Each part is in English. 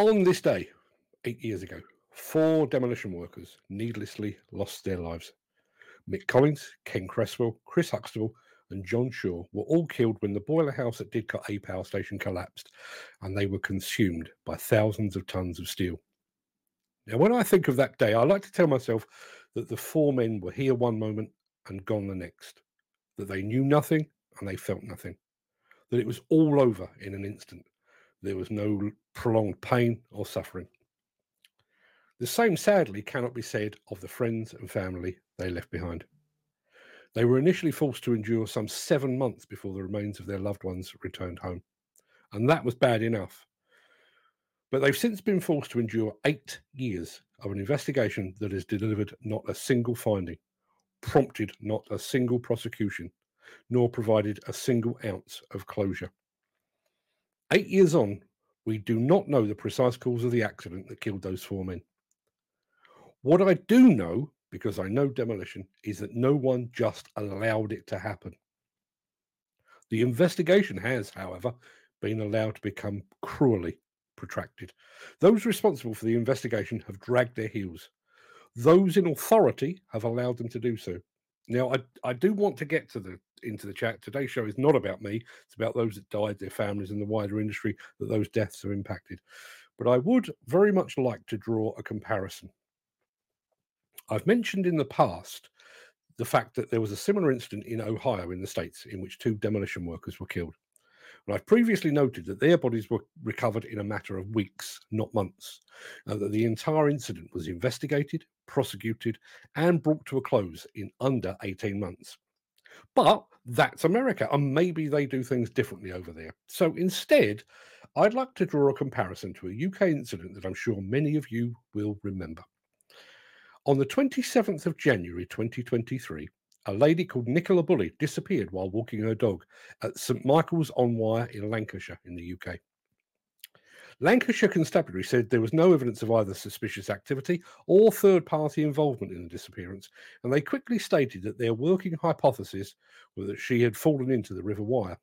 On this day, eight years ago, four demolition workers needlessly lost their lives. Mick Collins, Ken Cresswell, Chris Huxtable, and John Shaw were all killed when the boiler house at Didcot A power station collapsed and they were consumed by thousands of tons of steel. Now, when I think of that day, I like to tell myself that the four men were here one moment and gone the next, that they knew nothing and they felt nothing, that it was all over in an instant. There was no prolonged pain or suffering. The same, sadly, cannot be said of the friends and family they left behind. They were initially forced to endure some seven months before the remains of their loved ones returned home. And that was bad enough. But they've since been forced to endure eight years of an investigation that has delivered not a single finding, prompted not a single prosecution, nor provided a single ounce of closure. Eight years on, we do not know the precise cause of the accident that killed those four men. What I do know because I know demolition, is that no one just allowed it to happen. The investigation has, however, been allowed to become cruelly protracted. Those responsible for the investigation have dragged their heels. Those in authority have allowed them to do so. Now, I, I do want to get to the into the chat. Today's show is not about me; it's about those that died, their families, and the wider industry that those deaths have impacted. But I would very much like to draw a comparison I've mentioned in the past the fact that there was a similar incident in Ohio in the States in which two demolition workers were killed. And I've previously noted that their bodies were recovered in a matter of weeks, not months, and that the entire incident was investigated, prosecuted, and brought to a close in under 18 months. But that's America, and maybe they do things differently over there. So instead, I'd like to draw a comparison to a UK incident that I'm sure many of you will remember. On the 27th of January 2023, a lady called Nicola Bulley disappeared while walking her dog at St Michael's on Wyre in Lancashire in the UK. Lancashire Constabulary said there was no evidence of either suspicious activity or third party involvement in the disappearance, and they quickly stated that their working hypothesis was that she had fallen into the River Wyre.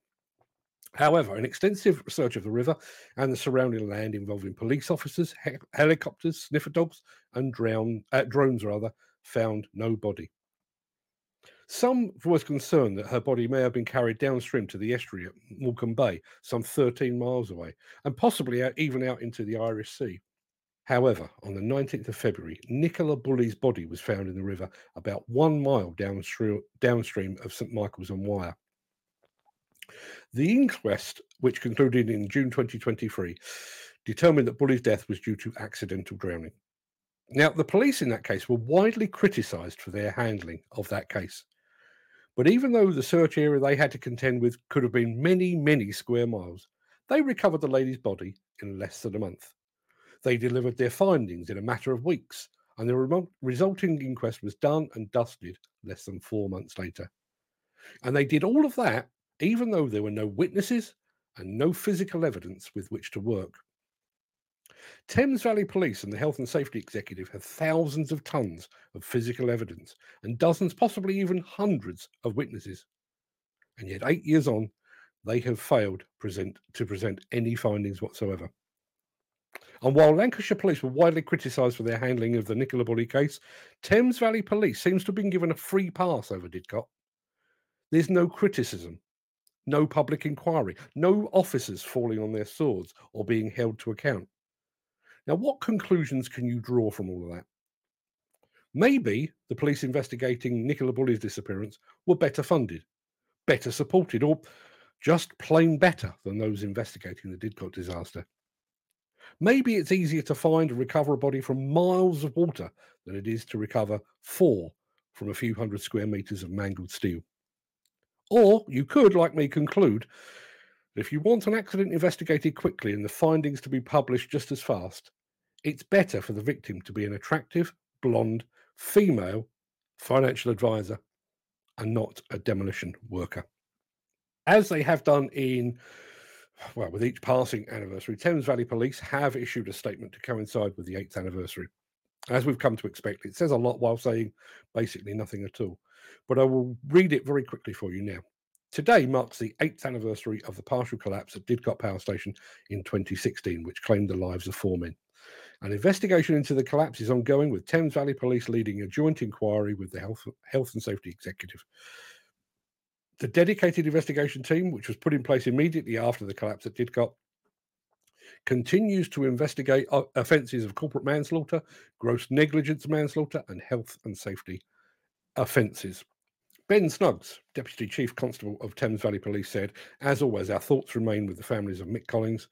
However, an extensive search of the river and the surrounding land involving police officers, he- helicopters, sniffer dogs, and drown, uh, drones rather found no body. Some was concerned that her body may have been carried downstream to the estuary at Morecambe Bay, some 13 miles away, and possibly even out into the Irish Sea. However, on the 19th of February, Nicola Bulley's body was found in the river about one mile downstream, downstream of St Michael's on Wyre. The inquest, which concluded in June 2023, determined that Bulley's death was due to accidental drowning. Now, the police in that case were widely criticised for their handling of that case. But even though the search area they had to contend with could have been many, many square miles, they recovered the lady's body in less than a month. They delivered their findings in a matter of weeks, and the resulting inquest was done and dusted less than four months later. And they did all of that even though there were no witnesses and no physical evidence with which to work. Thames Valley Police and the Health and Safety Executive have thousands of tons of physical evidence and dozens, possibly even hundreds of witnesses. And yet, eight years on, they have failed present, to present any findings whatsoever. And while Lancashire Police were widely criticised for their handling of the Nicola Bulley case, Thames Valley Police seems to have been given a free pass over Didcot. There's no criticism no public inquiry, no officers falling on their swords or being held to account. Now, what conclusions can you draw from all of that? Maybe the police investigating Nicola Bulley's disappearance were better funded, better supported, or just plain better than those investigating the Didcot disaster. Maybe it's easier to find and recover a body from miles of water than it is to recover four from a few hundred square meters of mangled steel. Or you could, like me, conclude that if you want an accident investigated quickly and the findings to be published just as fast, it's better for the victim to be an attractive, blonde, female financial advisor and not a demolition worker. As they have done in, well, with each passing anniversary, Thames Valley Police have issued a statement to coincide with the eighth anniversary. As we've come to expect, it says a lot while saying basically nothing at all but I will read it very quickly for you now. Today marks the eighth anniversary of the partial collapse at Didcot Power Station in 2016, which claimed the lives of four men. An investigation into the collapse is ongoing, with Thames Valley Police leading a joint inquiry with the Health, Health and Safety Executive. The dedicated investigation team, which was put in place immediately after the collapse at Didcot, continues to investigate uh, offences of corporate manslaughter, gross negligence manslaughter, and health and safety offences. Ben Snuggs, Deputy Chief Constable of Thames Valley Police, said, As always, our thoughts remain with the families of Mick Collins,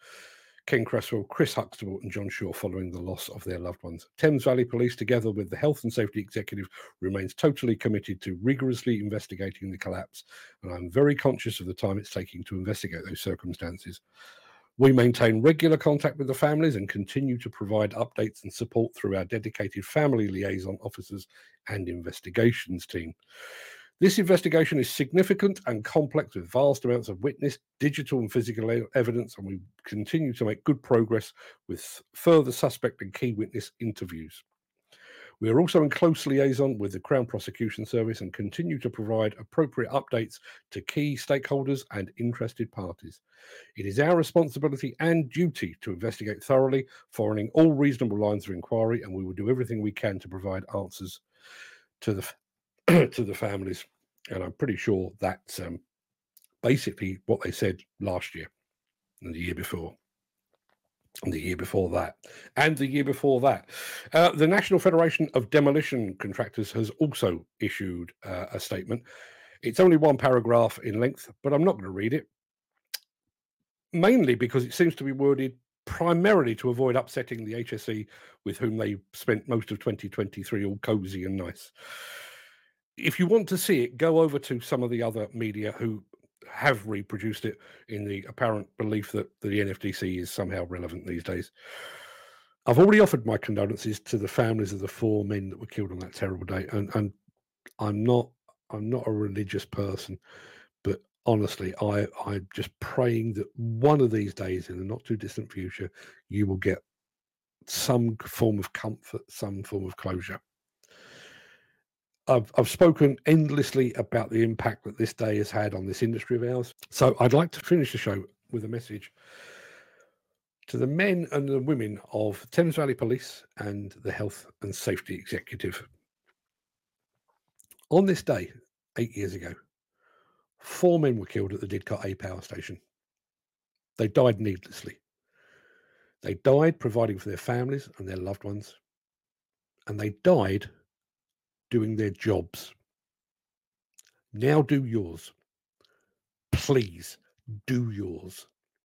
Ken Cresswell, Chris Huxtable, and John Shaw following the loss of their loved ones. Thames Valley Police, together with the Health and Safety Executive, remains totally committed to rigorously investigating the collapse, and I'm very conscious of the time it's taking to investigate those circumstances. We maintain regular contact with the families and continue to provide updates and support through our dedicated family liaison officers and investigations team. This investigation is significant and complex with vast amounts of witness, digital and physical evidence, and we continue to make good progress with further suspect and key witness interviews. We are also in close liaison with the Crown Prosecution Service and continue to provide appropriate updates to key stakeholders and interested parties. It is our responsibility and duty to investigate thoroughly, following all reasonable lines of inquiry, and we will do everything we can to provide answers to the to the families, and I'm pretty sure that's um, basically what they said last year and the year before. And the year before that, and the year before that. Uh, the National Federation of Demolition Contractors has also issued uh, a statement. It's only one paragraph in length, but I'm not going to read it, mainly because it seems to be worded primarily to avoid upsetting the HSE with whom they spent most of 2023 all cozy and nice if you want to see it, go over to some of the other media who have reproduced it in the apparent belief that the NFDC is somehow relevant these days. I've already offered my condolences to the families of the four men that were killed on that terrible day, and, and I'm not I'm not a religious person, but honestly, I I'm just praying that one of these days, in the not too distant future, you will get some form of comfort, some form of closure. I've, I've spoken endlessly about the impact that this day has had on this industry of ours. So I'd like to finish the show with a message to the men and the women of Thames Valley Police and the Health and Safety Executive. On this day, eight years ago, four men were killed at the Didcot A power station. They died needlessly. They died providing for their families and their loved ones. And they died doing their jobs. Now do yours. Please do yours.